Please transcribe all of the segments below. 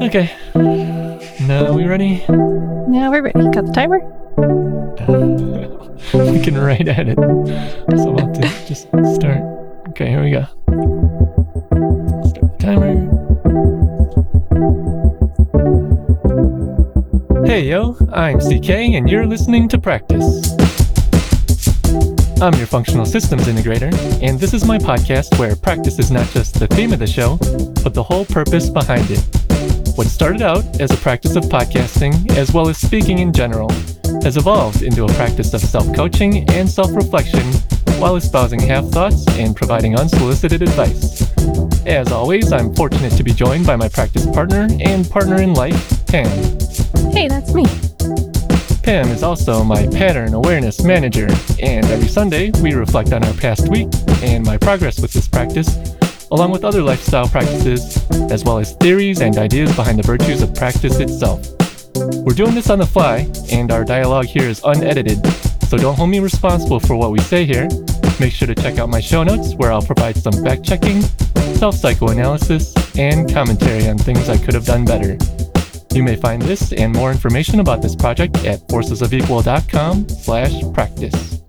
Okay. Now we ready? Now we're ready. Got the timer? we can right at it. So I'll have to just start. Okay, here we go. Start the timer. Hey yo, I'm CK and you're listening to Practice. I'm your functional systems integrator, and this is my podcast where practice is not just the theme of the show, but the whole purpose behind it. What started out as a practice of podcasting, as well as speaking in general, has evolved into a practice of self coaching and self reflection while espousing half thoughts and providing unsolicited advice. As always, I'm fortunate to be joined by my practice partner and partner in life, Pam. Hey, that's me. Pam is also my pattern awareness manager, and every Sunday we reflect on our past week and my progress with this practice, along with other lifestyle practices, as well as theories and ideas behind the virtues of practice itself. We're doing this on the fly, and our dialogue here is unedited, so don't hold me responsible for what we say here. Make sure to check out my show notes where I'll provide some fact checking, self psychoanalysis, and commentary on things I could have done better. You may find this and more information about this project at forcesofequal.com slash practice.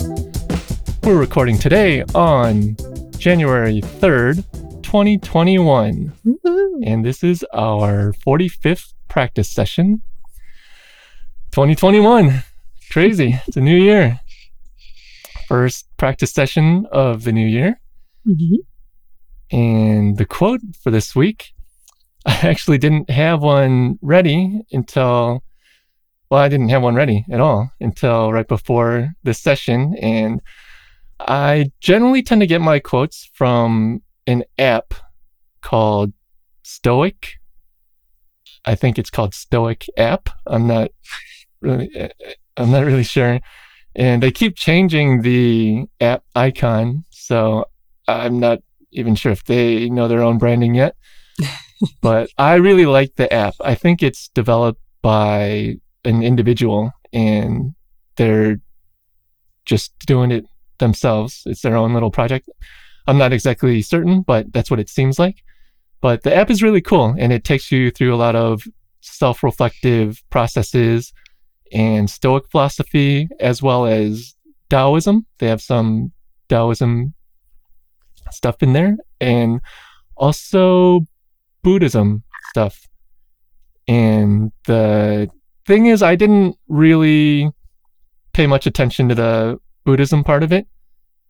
We're recording today on January 3rd, 2021. Woo-hoo. And this is our 45th practice session. 2021. Crazy. It's a new year. First practice session of the new year. Mhm. And the quote for this week, I actually didn't have one ready until, well, I didn't have one ready at all until right before this session. And I generally tend to get my quotes from an app called Stoic. I think it's called Stoic app. I'm not really, I'm not really sure. And they keep changing the app icon. So I'm not even sure if they know their own branding yet. but I really like the app. I think it's developed by an individual and they're just doing it themselves. It's their own little project. I'm not exactly certain, but that's what it seems like. But the app is really cool and it takes you through a lot of self reflective processes and Stoic philosophy as well as Taoism. They have some Taoism stuff in there and also Buddhism stuff. And the thing is, I didn't really pay much attention to the Buddhism part of it.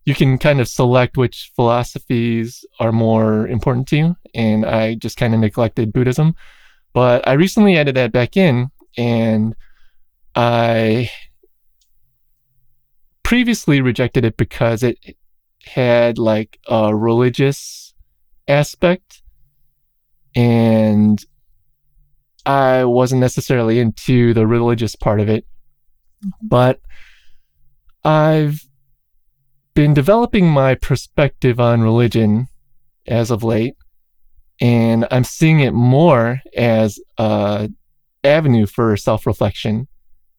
You can kind of select which philosophies are more important to you, and I just kind of neglected Buddhism. But I recently added that back in, and I previously rejected it because it had like a religious aspect and I wasn't necessarily into the religious part of it. Mm-hmm. But I've been developing my perspective on religion as of late, and I'm seeing it more as a avenue for self-reflection.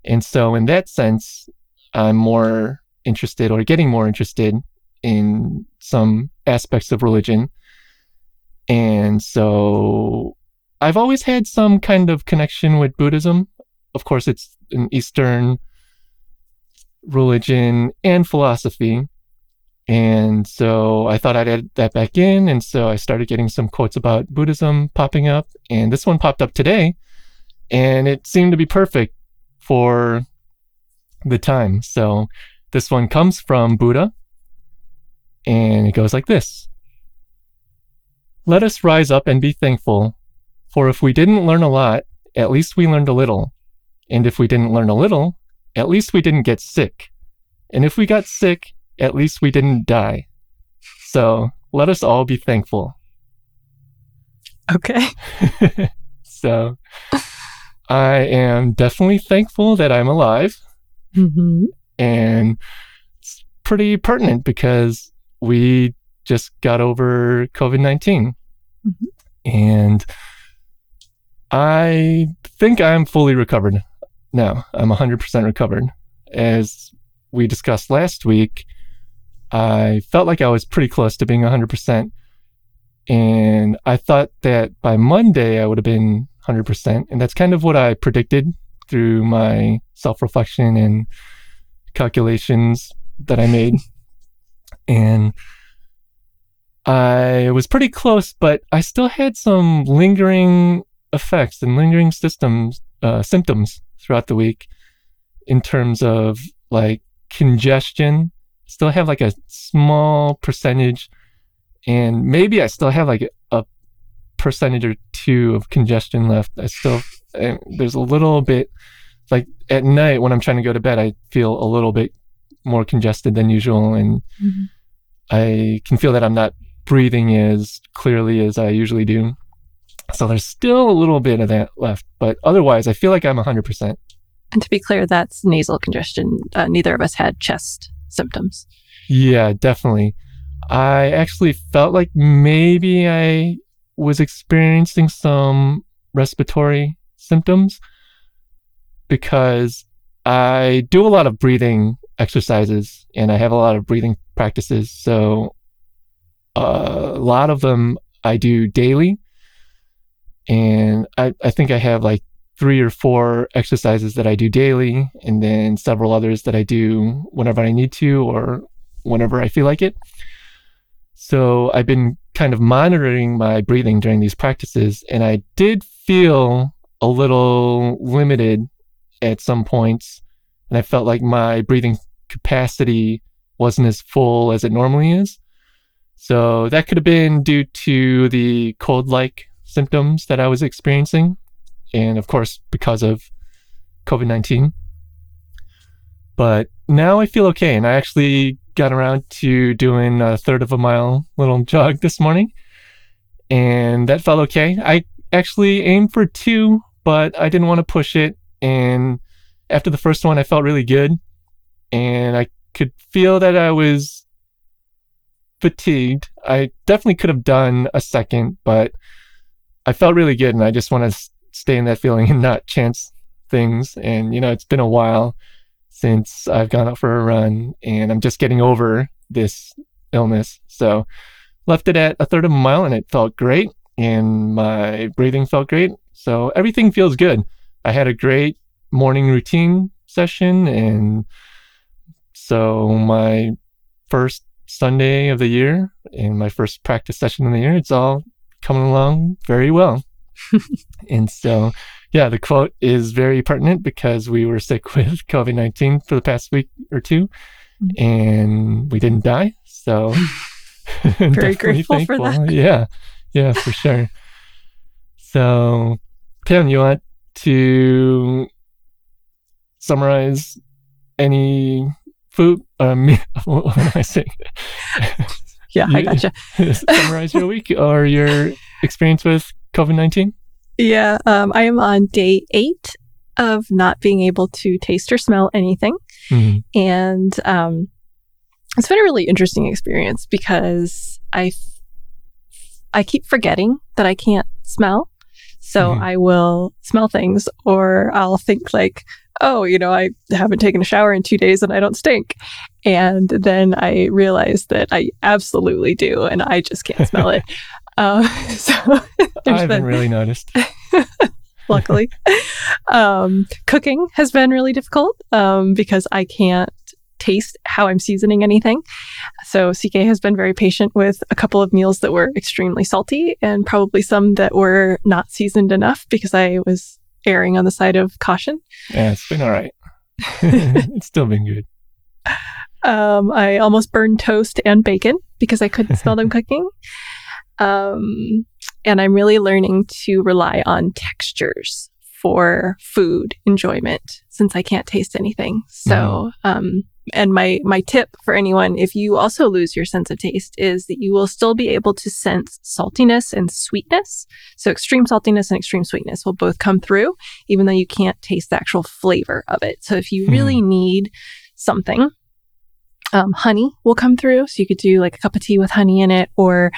And so in that sense, I'm more interested or getting more interested in some aspects of religion. And so I've always had some kind of connection with Buddhism. Of course, it's an Eastern religion and philosophy. And so I thought I'd add that back in. And so I started getting some quotes about Buddhism popping up. And this one popped up today. And it seemed to be perfect for the time. So this one comes from Buddha. And it goes like this Let us rise up and be thankful. For if we didn't learn a lot, at least we learned a little. And if we didn't learn a little, at least we didn't get sick. And if we got sick, at least we didn't die. So let us all be thankful. Okay. so I am definitely thankful that I'm alive. Mm-hmm. And it's pretty pertinent because we just got over COVID 19. Mhm. And I think I'm fully recovered now. I'm 100% recovered. As we discussed last week, I felt like I was pretty close to being 100%. And I thought that by Monday I would have been 100%. And that's kind of what I predicted through my self reflection and calculations that I made. and I was pretty close, but I still had some lingering effects and lingering systems, uh, symptoms throughout the week in terms of like congestion. Still have like a small percentage, and maybe I still have like a percentage or two of congestion left. I still, there's a little bit like at night when I'm trying to go to bed, I feel a little bit more congested than usual. And mm-hmm. I can feel that I'm not breathing as clearly as I usually do. So there's still a little bit of that left, but otherwise, I feel like I'm 100%. And to be clear, that's nasal congestion. Uh, neither of us had chest symptoms. Yeah, definitely. I actually felt like maybe I was experiencing some respiratory symptoms because I do a lot of breathing exercises and I have a lot of breathing practices. So a lot of them I do daily. And I, I think I have like three or four exercises that I do daily, and then several others that I do whenever I need to or whenever I feel like it. So I've been kind of monitoring my breathing during these practices, and I did feel a little limited at some points, and I felt like my breathing capacity wasn't as full as it normally is. So that could have been due to the cold like symptoms that I was experiencing. And of course, because of COVID 19. But now I feel okay. And I actually got around to doing a third of a mile little jog this morning. And that felt okay. I actually aimed for two, but I didn't want to push it. And after the first one, I felt really good. And I could feel that I was fatigued. I definitely could have done a second, but I felt really good and I just want to stay in that feeling and not chance things. And, you know, it's been a while since I've gone out for a run and I'm just getting over this illness. So left it at a third of a mile and it felt great and my breathing felt great. So everything feels good. I had a great morning routine session and so my first Sunday of the year and my first practice session of the year. It's all coming along very well. And so, yeah, the quote is very pertinent because we were sick with COVID 19 for the past week or 2 mm-hmm. and we didn't die. So, very grateful thankful. for that. Yeah, yeah, for sure. So, Tim, you want to summarize any food. Um, what am I saying? yeah, you, I gotcha. summarize your week or your experience with COVID 19? Yeah, um, I am on day eight of not being able to taste or smell anything. Mm-hmm. And um, it's been a really interesting experience because I, I keep forgetting that I can't smell. So mm-hmm. I will smell things or I'll think like, oh, you know, I haven't taken a shower in two days and I don't stink. And then I realize that I absolutely do, and I just can't smell it. Uh, so I haven't been, really noticed. luckily, um, cooking has been really difficult um, because I can't taste how I'm seasoning anything. So CK has been very patient with a couple of meals that were extremely salty and probably some that were not seasoned enough because I was erring on the side of caution. Yeah, it's been all right. it's still been good. Um, I almost burned toast and bacon because I couldn't smell them cooking. Um, and I'm really learning to rely on textures for food enjoyment since I can't taste anything. So, mm-hmm. um, and my my tip for anyone if you also lose your sense of taste is that you will still be able to sense saltiness and sweetness so extreme saltiness and extreme sweetness will both come through even though you can't taste the actual flavor of it so if you hmm. really need something um, honey will come through so you could do like a cup of tea with honey in it or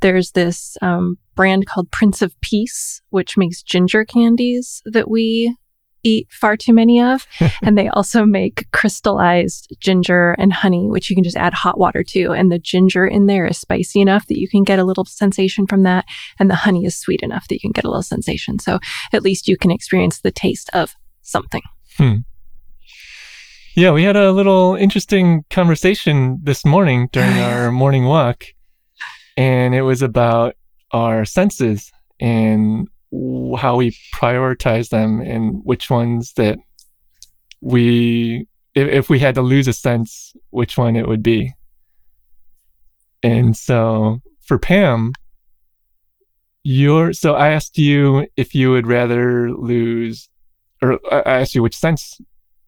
there's this um, brand called prince of peace which makes ginger candies that we eat far too many of. and they also make crystallized ginger and honey, which you can just add hot water to. And the ginger in there is spicy enough that you can get a little sensation from that. And the honey is sweet enough that you can get a little sensation. So at least you can experience the taste of something. Hmm. Yeah, we had a little interesting conversation this morning during oh, our morning walk, and it was about our senses and how we prioritize them and which ones that we if, if we had to lose a sense which one it would be. And so for pam you're so i asked you if you would rather lose or i asked you which sense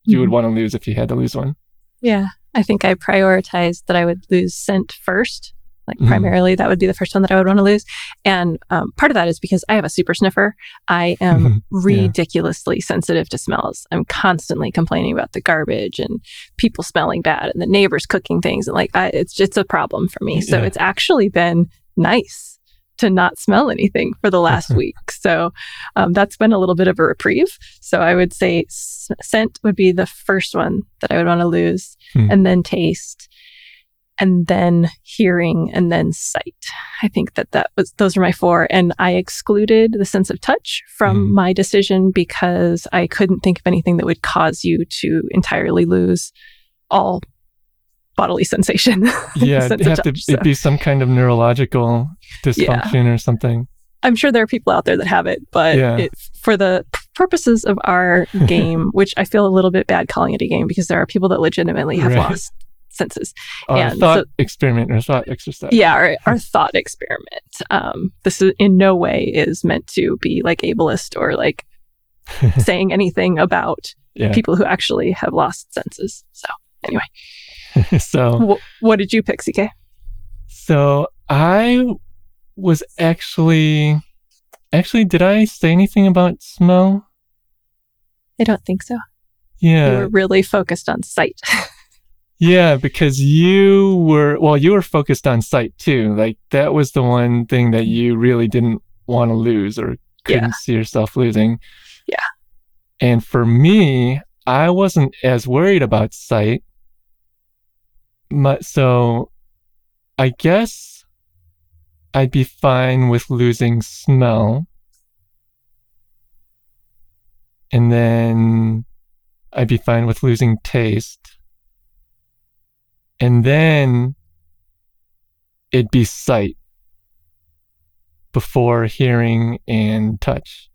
you mm-hmm. would want to lose if you had to lose one yeah i think i prioritized that i would lose scent first like mm-hmm. primarily, that would be the first one that I would want to lose. And um, part of that is because I have a super sniffer. I am ridiculously yeah. sensitive to smells. I'm constantly complaining about the garbage and people smelling bad and the neighbors cooking things. And like, I, it's just a problem for me. So yeah. it's actually been nice to not smell anything for the last week. So um, that's been a little bit of a reprieve. So I would say scent would be the first one that I would want to lose, hmm. and then taste and then hearing and then sight. I think that that was those are my four and I excluded the sense of touch from mm. my decision because I couldn't think of anything that would cause you to entirely lose all bodily sensation. Yeah, it'd have touch, to so. be some kind of neurological dysfunction yeah. or something. I'm sure there are people out there that have it, but yeah. it, for the purposes of our game, which I feel a little bit bad calling it a game because there are people that legitimately have right. lost senses. Our and thought so, experiment or thought exercise. Yeah, our, our thought experiment. Um, this is in no way is meant to be like ableist or like saying anything about yeah. people who actually have lost senses. So anyway, so w- what did you pick, CK? So I was actually actually did I say anything about smell? I don't think so. Yeah. You were really focused on sight. Yeah, because you were well, you were focused on sight too. Like that was the one thing that you really didn't want to lose or couldn't yeah. see yourself losing. Yeah. And for me, I wasn't as worried about sight. so I guess I'd be fine with losing smell. And then I'd be fine with losing taste and then it'd be sight before hearing and touch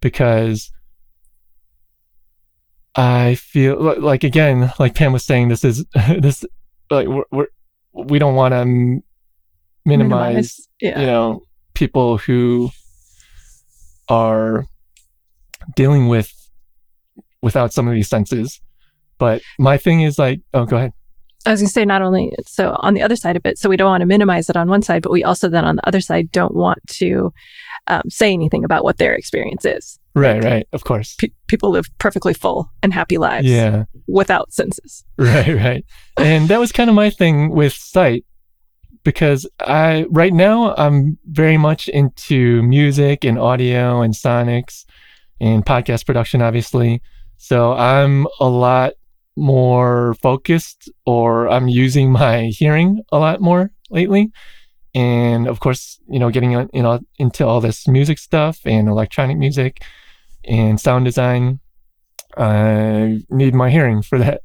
because I feel like again, like Pam was saying, this is this like we're, we're we don't want to minimize, minimize yeah. you know people who are dealing with without some of these senses. But my thing is like, oh, go ahead. I was going to say, not only so on the other side of it, so we don't want to minimize it on one side, but we also then on the other side don't want to um, say anything about what their experience is. Right, right, of course. P- people live perfectly full and happy lives. Yeah. Without senses. Right, right. and that was kind of my thing with sight because I, right now, I'm very much into music and audio and sonics and podcast production, obviously. So I'm a lot more focused or I'm using my hearing a lot more lately. And of course, you know, getting you know into all this music stuff and electronic music and sound design, I need my hearing for that.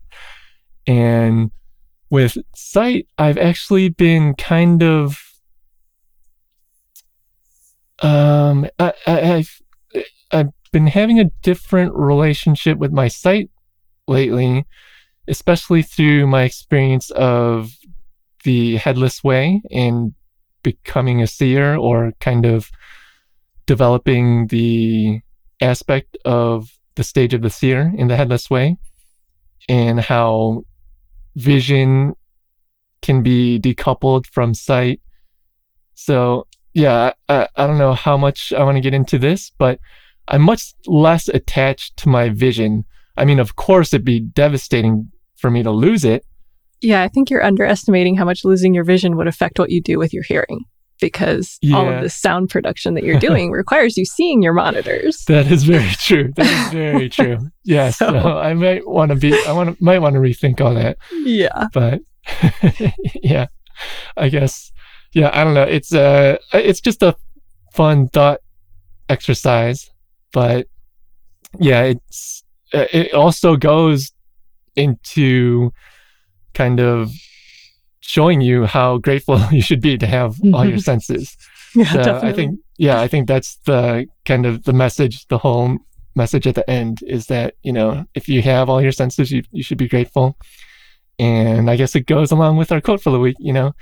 And with sight, I've actually been kind of um I, I, I've I've been having a different relationship with my sight lately, especially through my experience of the headless way and becoming a seer or kind of developing the aspect of the stage of the seer in the headless way and how vision can be decoupled from sight. So, yeah, I, I don't know how much I want to get into this, but I'm much less attached to my vision I mean, of course, it'd be devastating for me to lose it. Yeah, I think you're underestimating how much losing your vision would affect what you do with your hearing. Because all of this sound production that you're doing requires you seeing your monitors. That is very true. That is very true. Yes. So- So I might want to be, I want to, might want to rethink all that. Yeah. but yeah, I guess yeah, I don't know. It's uh it's just a fun thought exercise, but yeah, it's uh, it also goes into kind of showing you how grateful you should be to have all your senses. Yeah, So definitely. I think yeah, I think that's the kind of the message, the whole message at the end is that, you know, if you have all your senses, you, you should be grateful. And I guess it goes along with our quote for the week, you know.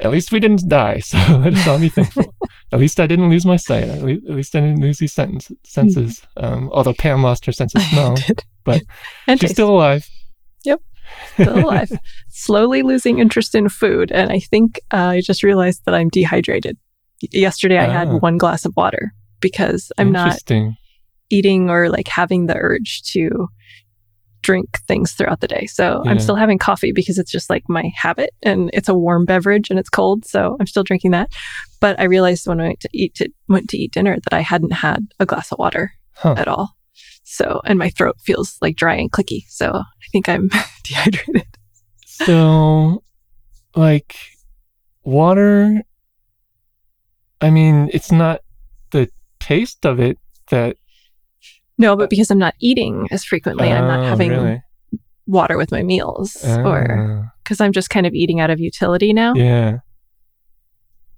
At least we didn't die, so let us all be thankful. at least I didn't lose my sight. At least, at least I didn't lose these sentence, senses. Um, although Pam lost her sense of smell, but and she's taste. still alive. Still alive. Slowly losing interest in food. And I think uh, I just realized that I'm dehydrated. Yesterday, I had Ah. one glass of water because I'm not eating or like having the urge to drink things throughout the day. So I'm still having coffee because it's just like my habit and it's a warm beverage and it's cold. So I'm still drinking that. But I realized when I went to eat to, went to eat dinner that I hadn't had a glass of water Huh. at all. So and my throat feels like dry and clicky. So I think I'm dehydrated. So, like, water, I mean, it's not the taste of it that. No, but because I'm not eating as frequently, I'm not Oh, having really? water with my meals or Ah, because I'm just kind of eating out of utility now. yeah.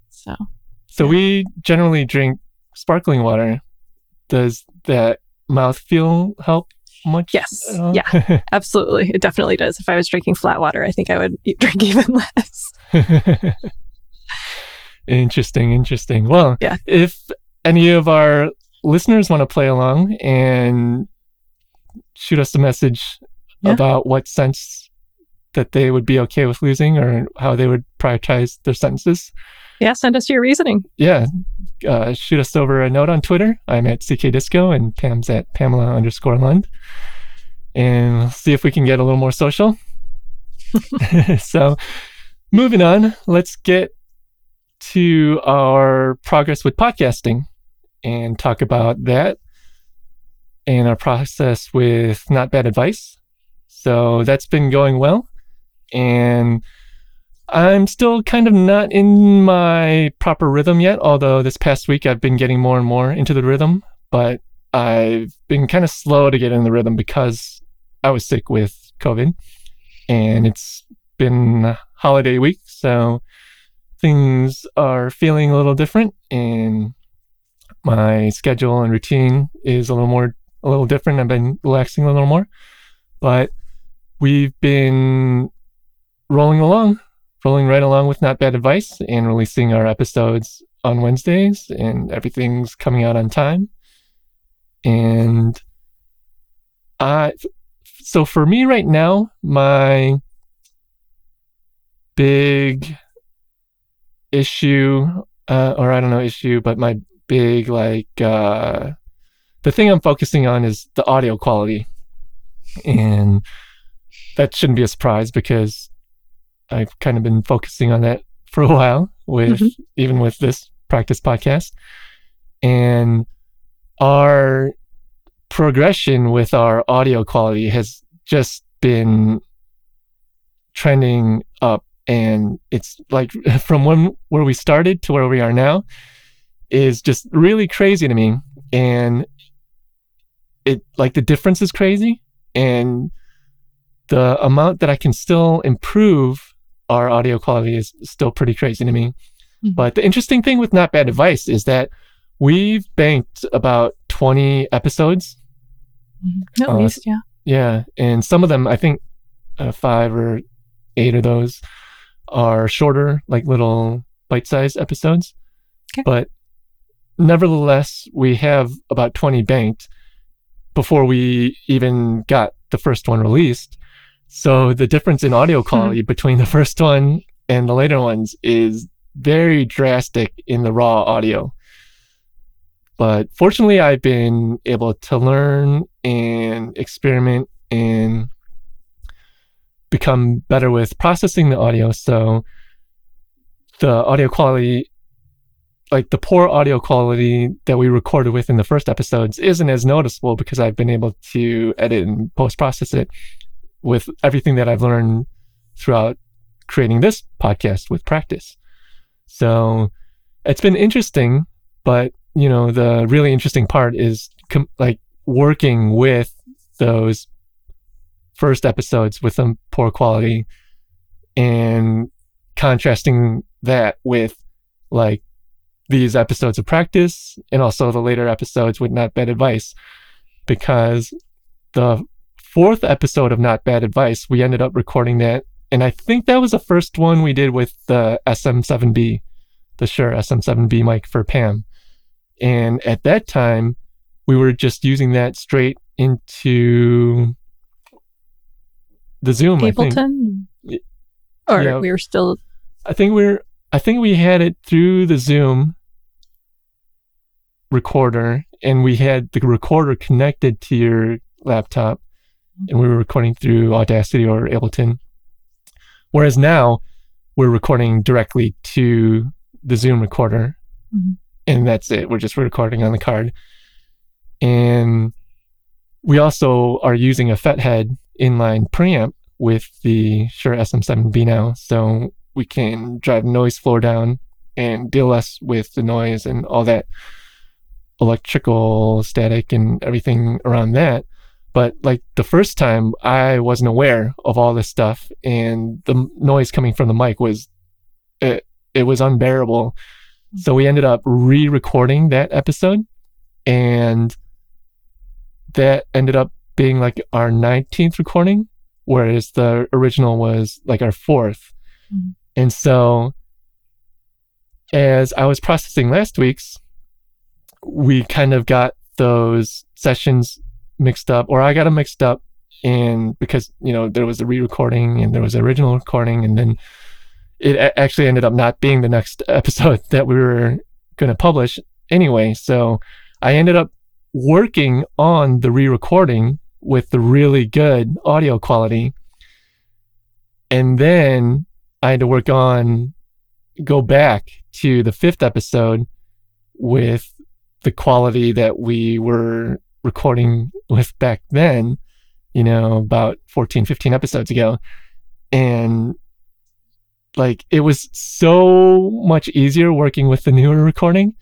So So, Yeah. we generally drink sparkling water. Does that mouthfeel help much? Yes. all? Yeah. Absolutely. It definitely does. If I was drinking flat water, I think I would drink even less. interesting, interesting. Well, Yeah. if any of our listeners want to play along and shoot us a message Yeah. about what sense that they would be okay with losing or how they would prioritize their sentences, Yeah. Send us your reasoning. yeah, uh, shoot us over a note on Twitter. I'm at CK Disco and Pam's at Pamela underscore Lund. And we'll see if we can get a little more social. so, moving on, let's get to our progress with podcasting and talk about that and our process with Not Bad Advice. So, that's been going well. And I'm still kind of not in my proper rhythm yet, although this past week I've been getting more and more into the rhythm, but I've been kind of slow to get in the rhythm because I was sick with COVID and it's been holiday week, so things are feeling a little different and my schedule and routine is a little more a little different. I've been relaxing a little more, but we've been rolling along rolling right along with Not Bad Advice and releasing our episodes on Wednesdays, and everything's coming out on time. And I, so for me right now, my big issue, uh, or I don't know issue, but my big like uh, the thing I'm focusing on is the audio quality, and that shouldn't be a surprise because I've kind of been focusing on that for a while with Mhm. even with this practice podcast. And our progression with our audio quality has just been trending up and it's like from when where we started to where we are now is just really crazy to me and it like the difference is crazy and the amount that I can still improve our audio quality is still pretty crazy to me. Mhm. But the interesting thing with Not Bad Advice is that we've banked about 20 episodes. At Uh, least, yeah. Yeah. And some of them, I think uh, five or eight of those are shorter, like little bite sized episodes. Okay. But nevertheless, we have about 20 banked before we even got the first one released. So the difference in audio hmm. quality between the first one and the later ones is very drastic in the raw audio. But fortunately, I've been able to learn and experiment and become better with processing the audio. So the audio quality like the poor audio quality that we recorded with in the first episodes isn't as noticeable because I've been able to edit and post process it with everything that I've learned throughout creating this podcast with practice. So it's been interesting, but you know, the really interesting part is com- like working with those first episodes with some poor quality and contrasting that with like these episodes of practice and also the later episodes with not bad advice because the fourth episode of not bad advice we ended up recording that. And i think that was the first one we did with the sm7b the Shure sm7b mic for pam. And at that time we were just using that straight into the zoom ableton? Or Yeah. we were still I think we're I think we had it through the Zoom recorder and we had the recorder connected to your laptop and we were recording through Audacity or Ableton. Whereas now we're recording directly to the Zoom recorder Mhm. and that's it. We're just recording on the card. And we also are using a FetHead inline preamp with the Shure SM7B now. So we can drive noise floor down and deal less with the noise and all that electrical static and everything around that. But like the first time, I wasn't aware of all this stuff, and the noise coming from the mic was it, it was unbearable. So we ended up re-recording that episode, and that ended up being like our 19th recording, whereas the original was like our fourth. Mhm. And so, as I was processing last week's, we kind of got those sessions mixed up, or I got them mixed up. And because, you know, there was a re recording and there was the original recording, and then it a- actually ended up not being the next episode that we were going to publish anyway. So I ended up working on the re recording with the really good audio quality. And then I had to work on, go back to the fifth episode with the quality that we were recording with back then, you know, about 14, 15 episodes ago. And like it was so much easier working with the newer recording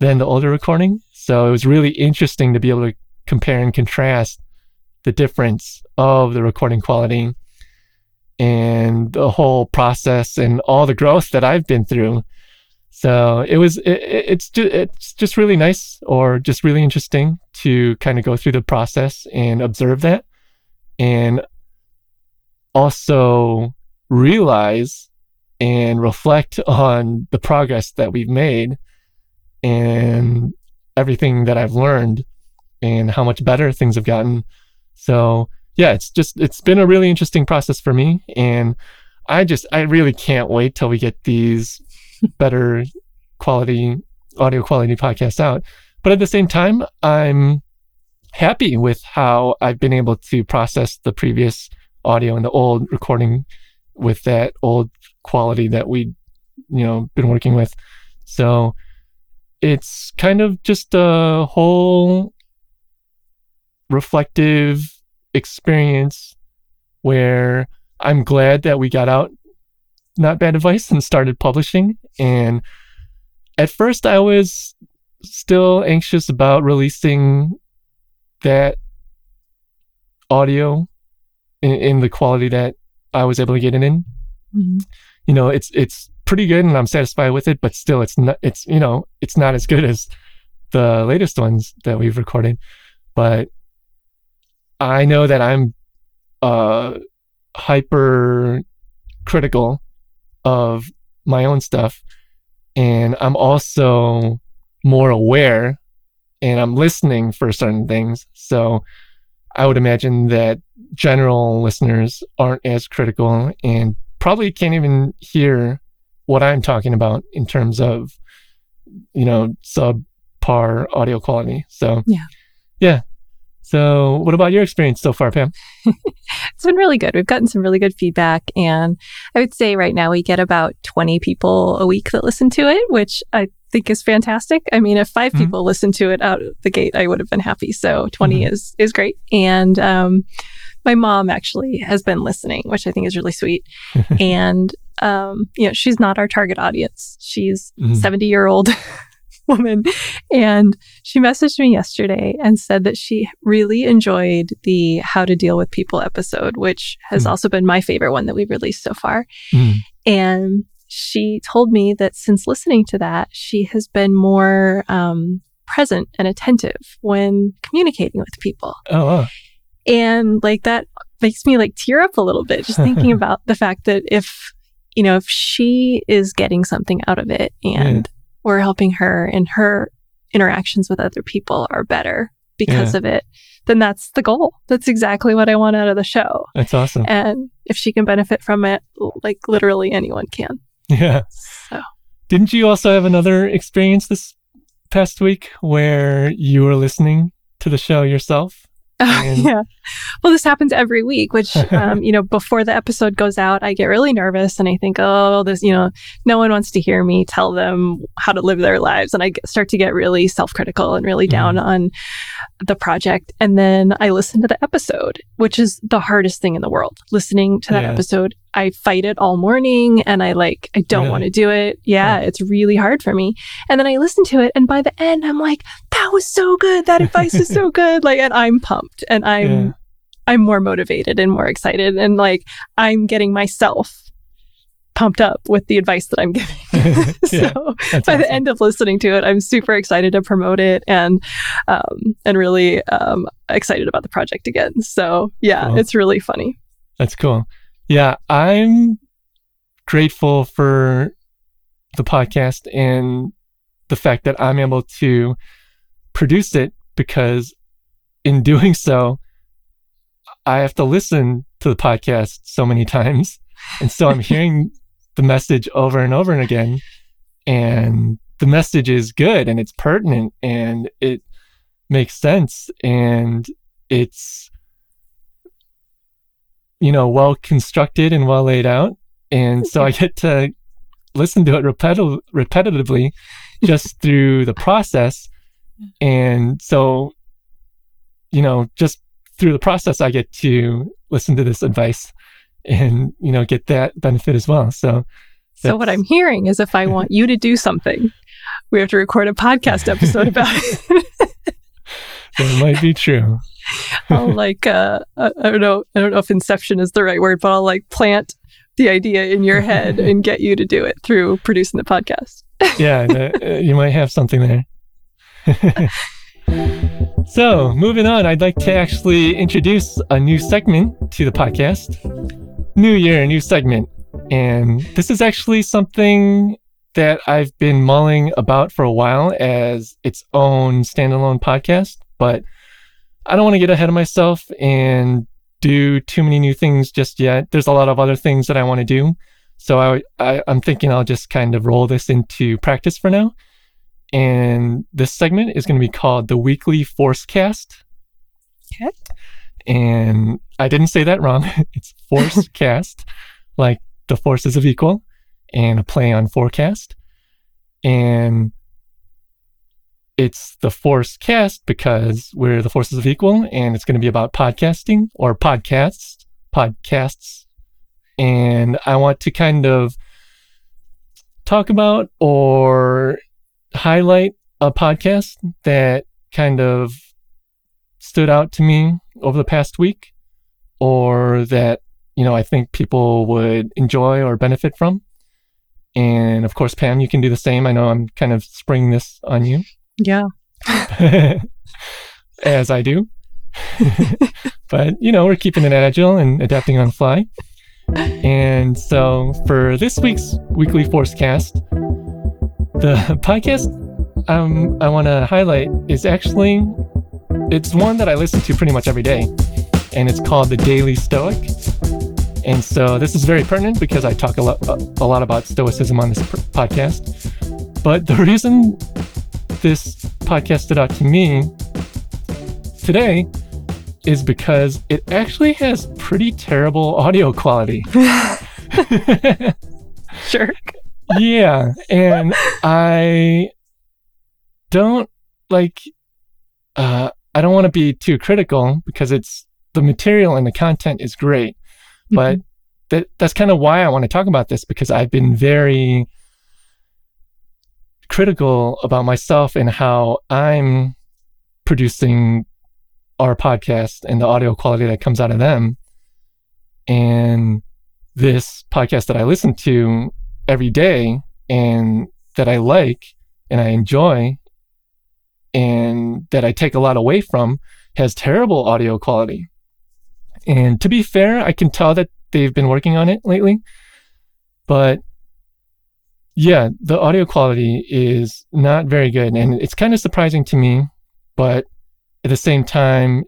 than the older recording. So it was really interesting to be able to compare and contrast the difference of the recording quality and the whole process and all the growth that I've been through. So it was it, it- it's just it's just really nice or just really interesting to kind of go through the process and observe that and also realize and reflect on the progress that we've made and everything that I've learned and how much better things have gotten. So yeah, it's just it's been a really interesting process for me and I just I really can't wait till we get these better quality audio quality podcasts out. But at the same time, I'm happy with how I've been able to process the previous audio and the old recording with that old quality that we you know been working with. So it's kind of just a whole reflective experience where I'm glad that we got out not bad advice and started publishing. And at first I was still anxious about releasing that audio in, in the quality that I was able to get it in. Mhm. you know it's it's pretty good and i'm satisfied with it but still it's not it's you know it's not as good as the latest ones that we've recorded. But i know that i'm uh hyper critical of my own stuff and i'm also more aware and i'm listening for certain things so i would imagine that general listeners aren't as critical and probably can't even hear what I'm talking about in terms of, you know, subpar audio quality. So, Yeah. Yeah. So, what about your experience so far, Pam? It's been really good. We've gotten some really good feedback. And I would say right now we get about 20 people a week that listen to it, which I think is fantastic. I mean, if 5 Mhm. people listened to it out of the gate, I would have been happy. So 20 Mhm. is, is great. And, um, my mom actually has been listening, which I think is really sweet. and, um, you know, she's not our target audience. She's Mhm. 70 year old woman. And she messaged me yesterday and said that she really enjoyed the How to Deal with People episode, which has Mm. also been my favorite one that we've released so far. Mm. And she told me that since listening to that, she has been more um, present and attentive when communicating with people. Oh, wow. And like that makes me like tear up a little bit just thinking about the fact that if, you know, if she is getting something out of it and we're helping her and her interactions with other people are better because of it, then that's the goal. That's exactly what I want out of the show. That's awesome. And if she can benefit from it, like literally anyone can. Yeah. So Didn't you also have another experience this past week where you were listening to the show yourself? And- yeah. Well, this happens every week, which, um, you know, before the episode goes out, I get really nervous and I think, oh, this, you know, no one wants to hear me tell them how to live their lives. And I start to get really self critical and really down on the project. And then I listen to the episode, which is the hardest thing in the world. Listening to that Yeah. episode, I fight it all morning and I like, I don't Really? want to do it. Yeah, Huh. it's really hard for me. And then I listen to it. And by the end, I'm like, that was so good. That advice is so good. Like, and I'm pumped and I'm, Yeah. I'm more motivated and more excited. And like, I'm getting myself pumped up with the advice that I'm giving. Yeah, so by the end of listening to it, I'm super excited to promote it and, um, and really, um, excited about the project again. So yeah, Cool. it's really funny. That's cool. Yeah, I'm grateful for the podcast and the fact that I'm able to produce it because in doing so, I have to listen to the podcast so many times. And so I'm hearing the message over and over and again. And the message is good and it's pertinent and it makes sense and it's you know, well constructed and well laid out. And so I get to listen to it repeti- repetitively just through the process. And so, you know, just through the process, I get to listen to this advice and, you know, get that benefit as well. So, So what I'm hearing is if I want you to do something, we have to record a podcast episode about it. that might be true. I'll like uh I I don't know I don't know if inception is the right word, but I'll like plant the idea in your head and get you to do it through producing the podcast. yeah, the, uh, you might have something there. so, moving on, I'd like to actually introduce a new segment to the podcast. New year, new segment. And this is actually something that I've been mulling about for a while as its own standalone podcast, but I don't want to get ahead of myself and do too many new things just yet. There's a lot of other things that I want to do. So I, I I'm thinking I'll just kind of roll this into practice for now. And this segment is going to be called the Weekly Force Cast. Okay. And I didn't say that wrong. it's Force Cast, like the forces of equal, and a play on forecast. And it's the Force Cast because we're the forces of equal, and it's going to be about podcasting or podcasts, podcasts. And I want to kind of talk about or highlight a podcast that kind of stood out to me over the past week or that you know I think people would enjoy or benefit from. And of course, Pam, you can do the same. I know I'm kind of springing this on you Yeah. as I do. but, you know, we're keeping it agile and adapting on the fly. And so for this week's weekly Force Cast, the podcast um, I want to highlight is actually it's one that I listen to pretty much every day, and it's called the Daily Stoic. And so this is very pertinent because I talk a lot a lot about stoicism on this podcast. But the reason this podcast stood out to me today is because it actually has pretty terrible audio quality. sure. yeah. And I don't like, uh, I don't want to be too critical because it's the material and the content is great. But Mhm. that, that's kind of why I want to talk about this because I've been very critical about myself and how I'm producing our podcast and the audio quality that comes out of them. And this podcast that I listen to every day and that I like and I enjoy and that I take a lot away from has terrible audio quality. And to be fair, I can tell that they've been working on it lately. But yeah, the audio quality is not very good. And it's kind of surprising to me. But at the same time,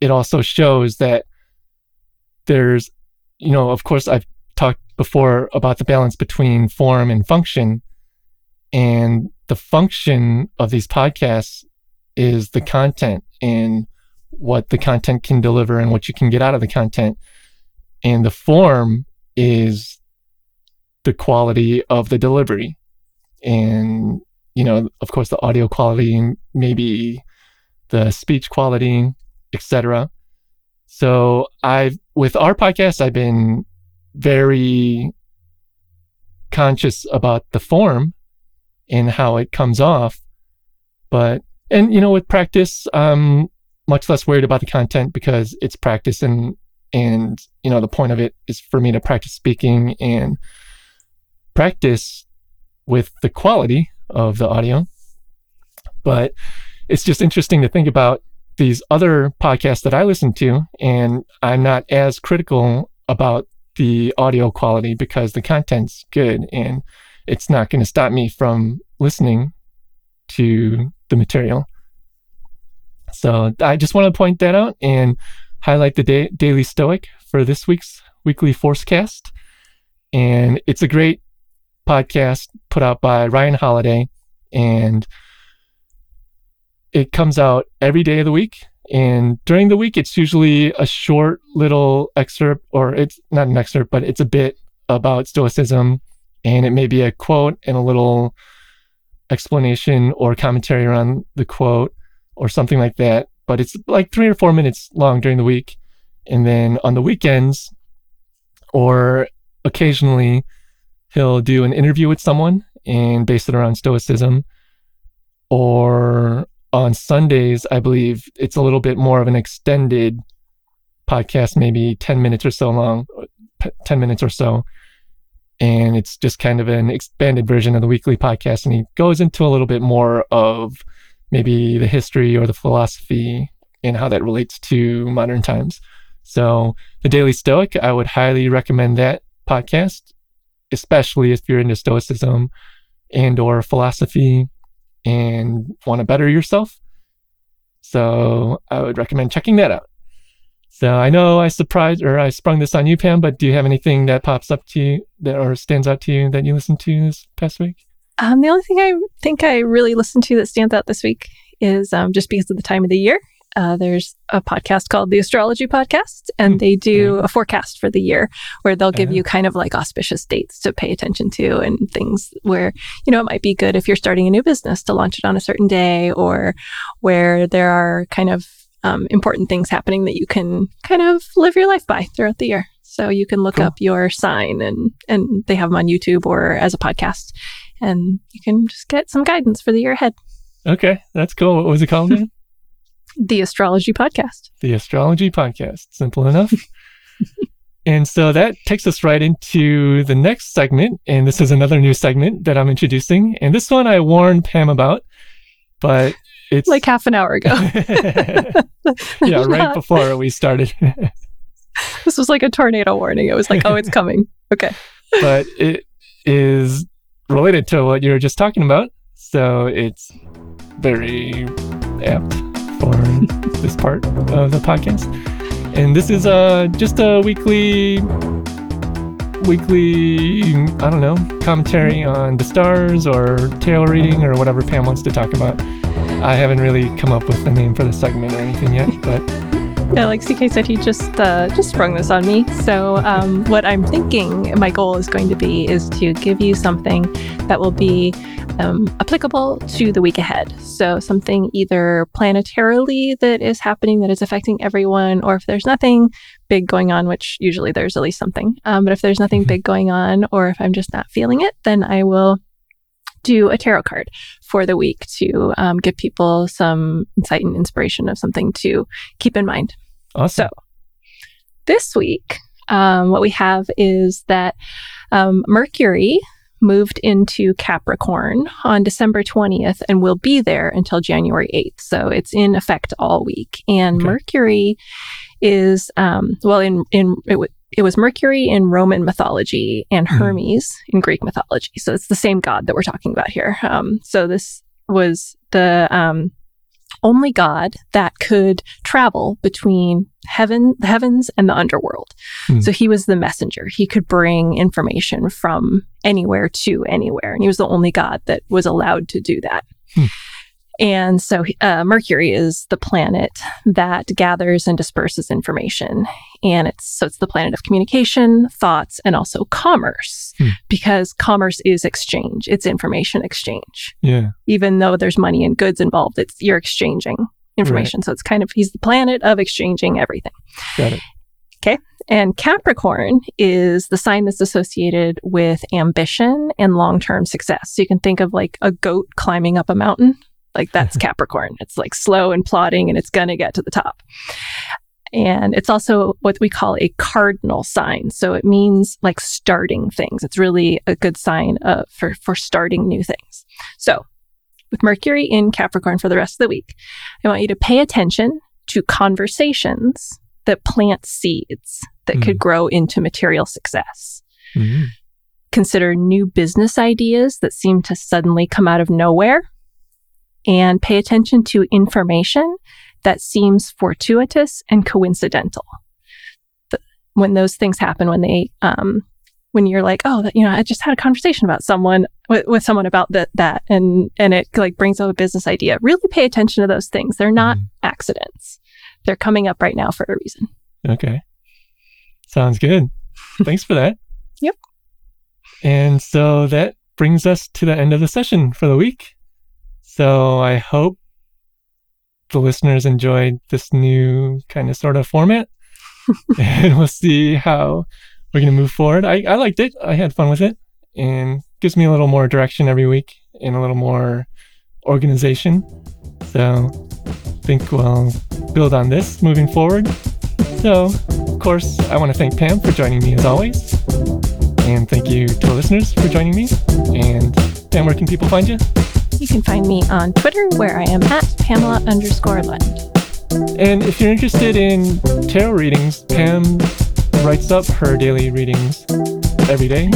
it also shows that there's, you know, of course, I've talked before about the balance between form and function. And the function of these podcasts is the content and what the content can deliver and what you can get out of the content. And the form is the quality of the delivery. And, you know, of course, the audio quality, maybe the speech quality, etc. So I've, with our podcast, I've been very conscious about the form and how it comes off. But, and, you know, with practice, I'm much less worried about the content because it's practice and, and, you know, the point of it is for me to practice speaking and practice with the quality of the audio. But it's just interesting to think about these other podcasts that I listen to, and I'm not as critical about the audio quality because the content's good and it's not going to stop me from listening to the material. So I just want to point that out and highlight the da- Daily Stoic for this week's weekly Force Cast. And it's a great podcast put out by Ryan Holiday, and it comes out every day of the week. And during the week, it's usually a short little excerpt, or it's not an excerpt, but it's a bit about Stoicism. And it may be a quote and a little explanation or commentary around the quote or something like that. But it's like three or four minutes long during the week. And then on the weekends, or occasionally, he'll do an interview with someone and base it around Stoicism. Or on Sundays, I believe it's a little bit more of an extended podcast, maybe 10 minutes or so long, 10 minutes or so. And it's just kind of an expanded version of the weekly podcast. And he goes into a little bit more of maybe the history or the philosophy and how that relates to modern times. So, the Daily Stoic, I would highly recommend that podcast, especially if you're into Stoicism and or philosophy and want to better yourself. So I would recommend checking that out. So I know I surprised or I sprung this on you, Pam, but do you have anything that pops up to you that or stands out to you that you listened to this past week? Um, the only thing I think I really listened to that stands out this week is um, just because of the time of the year. Uh, there's a podcast called the Astrology Podcast, and Hmm, they do a forecast for the year where they'll give you kind of like auspicious dates to pay attention to and things where, you know, it might be good if you're starting a new business to launch it on a certain day or where there are kind of um, important things happening that you can kind of live your life by throughout the year. So you can look Cool. up your sign and and they have them on YouTube or as a podcast and you can just get some guidance for the year ahead. Okay, that's cool. What was it called? The Astrology Podcast. the Astrology Podcast. Simple enough. and so that takes us right into the next segment. And this is another new segment that I'm introducing. And this one I warned Pam about, but it's Like half an hour ago. yeah, right before we started. This was like a tornado warning. It was like, oh, it's coming. Okay. but it is related to what you were just talking about. So it's very apt for this part of the podcast. And this is uh, just a weekly, weekly, I don't know, commentary on the stars or tarot reading or whatever Pam wants to talk about. I haven't really come up with a name for the segment or anything yet, but Yeah, like CK said, he just uh, just sprung this on me. So um, what I'm thinking my goal is going to be is to give you something that will be um, applicable to the week ahead. So something either planetarily that is happening that is affecting everyone, or if there's nothing big going on, which usually there's at least something. Um, but if there's nothing big going on, or if I'm just not feeling it, then I will do a tarot card for the week to um, give people some insight and inspiration of something to keep in mind. Awesome. So this week, um, what we have is that um, Mercury moved into Capricorn on December 20th and will be there until January 8th. So it's in effect all week. And Okay. Mercury is, um, well, in, in, it, w- it was Mercury in Roman mythology and Mhm. Hermes in Greek mythology. So it's the same god that we're talking about here. Um, so this was the, um, only god that could travel between heaven, the heavens and the underworld. Hmm. So he was the messenger. He could bring information from anywhere to anywhere. And he was the only god that was allowed to do that. Hmm. And so uh, Mercury is the planet that gathers and disperses information. And it's so it's the planet of communication, thoughts, and also commerce, Hmm. because commerce is exchange, it's information exchange Yeah. even though there's money and goods involved, it's you're exchanging information. So it's kind of he's the planet of exchanging everything. Got it. Okay. And Capricorn is the sign that's associated with ambition and long-term success. So you can think of like a goat climbing up a mountain. Like that's Capricorn. It's like slow and plodding and it's going to get to the top. And it's also what we call a cardinal sign. So it means like starting things. It's really a good sign uh, for, for starting new things. So with Mercury in Capricorn for the rest of the week, I want you to pay attention to conversations that plant seeds that could grow into material success. Mhm. Consider new business ideas that seem to suddenly come out of nowhere. And pay attention to information that seems fortuitous and coincidental. When those things happen, when they, um, when you're like, oh, that, you know, I just had a conversation about someone with, with someone about that, that, and and it like brings up a business idea. Really pay attention to those things. They're not Mhm. accidents. They're coming up right now for a reason. Okay. Sounds good. Thanks for that. Yep. And so that brings us to the end of the session for the week. So I hope the listeners enjoyed this new kind of sort of format. and we'll see how we're going to move forward. I, I liked it. I had fun with it and gives me a little more direction every week and a little more organization. So I think we'll build on this moving forward. So, of course, I want to thank Pam for joining me as always. And thank you to the listeners for joining me. And Pam, where can people find you? You can find me on Twitter where I am at Pamela underscore Lund. And if you're interested in tarot readings, Pam writes up her daily readings every day.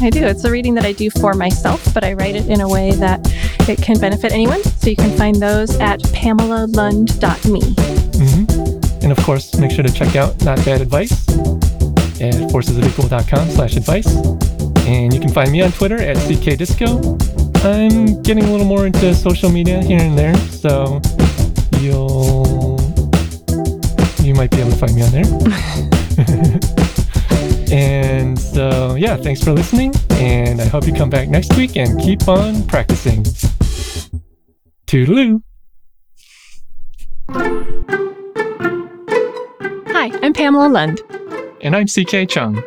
I do. It's a reading that I do for myself, but I write it in a way that it can benefit anyone. So you can find those at pamelalund.me. hmm And of course, make sure to check out Not Bad Advice at forcesofequal.com slash advice. And you can find me on Twitter at CKDisco. I'm getting a little more into social media here and there, so you'll you might be able to find me on there. and so yeah, thanks for listening, and I hope you come back next week and keep on practicing. Toodaloo. Hi, I'm Pamela Lund, And I'm CK Chung.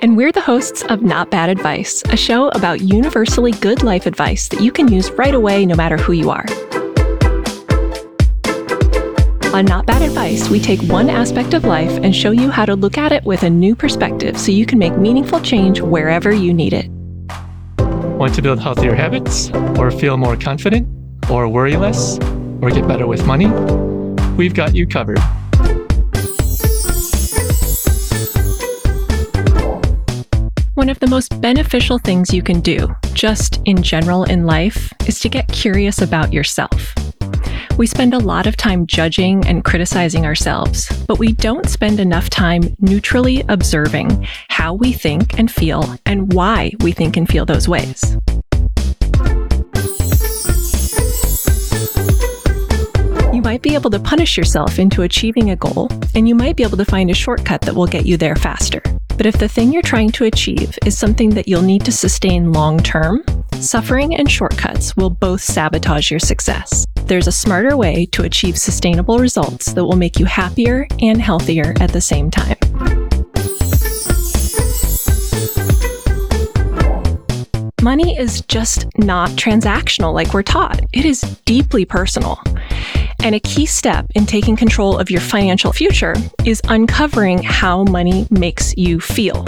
And we're the hosts of Not Bad Advice, a show about universally good life advice that you can use right away no matter who you are. On Not Bad Advice, we take one aspect of life and show you how to look at it with a new perspective so you can make meaningful change wherever you need it. Want to build healthier habits, or feel more confident, or worry less, or get better with money? We've got you covered. One of the most beneficial things you can do, just in general in life, is to get curious about yourself. We spend a lot of time judging and criticizing ourselves, but we don't spend enough time neutrally observing how we think and feel and why we think and feel those ways. You might be able to punish yourself into achieving a goal, and you might be able to find a shortcut that will get you there faster. But if the thing you're trying to achieve is something that you'll need to sustain long term, suffering and shortcuts will both sabotage your success. There's a smarter way to achieve sustainable results that will make you happier and healthier at the same time. Money is just not transactional like we're taught. It is deeply personal. And a key step in taking control of your financial future is uncovering how money makes you feel,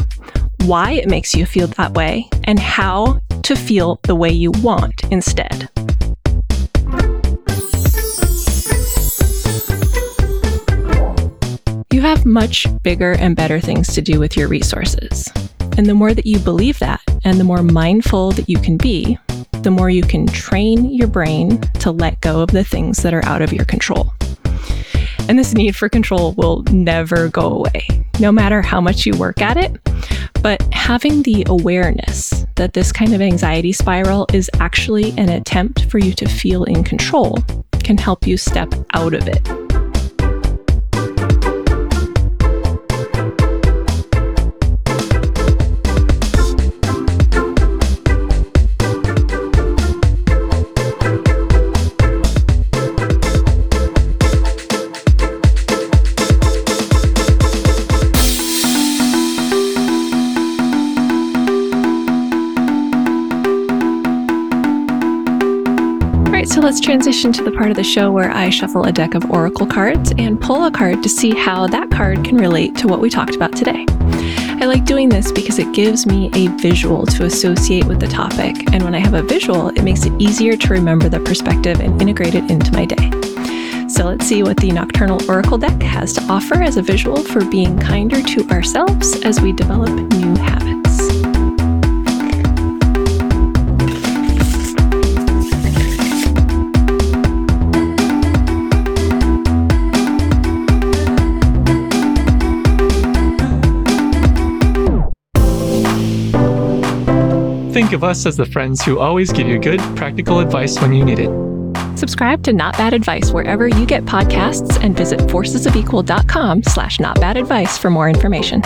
why it makes you feel that way, and how to feel the way you want instead. You have much bigger and better things to do with your resources. And the more that you believe that, and the more mindful that you can be, the more you can train your brain to let go of the things that are out of your control. And this need for control will never go away, no matter how much you work at it. But having the awareness that this kind of anxiety spiral is actually an attempt for you to feel in control can help you step out of it. Transition to the part of the show where I shuffle a deck of oracle cards and pull a card to see how that card can relate to what we talked about today. I like doing this because it gives me a visual to associate with the topic, and when I have a visual, it makes it easier to remember the perspective and integrate it into my day. So let's see what the Nocturnal Oracle deck has to offer as a visual for being kinder to ourselves as we develop new habits. Think of us as the friends who always give you good, practical advice when you need it. Subscribe to Not Bad Advice wherever you get podcasts and visit forcesofequal.com slash notbadadvice for more information.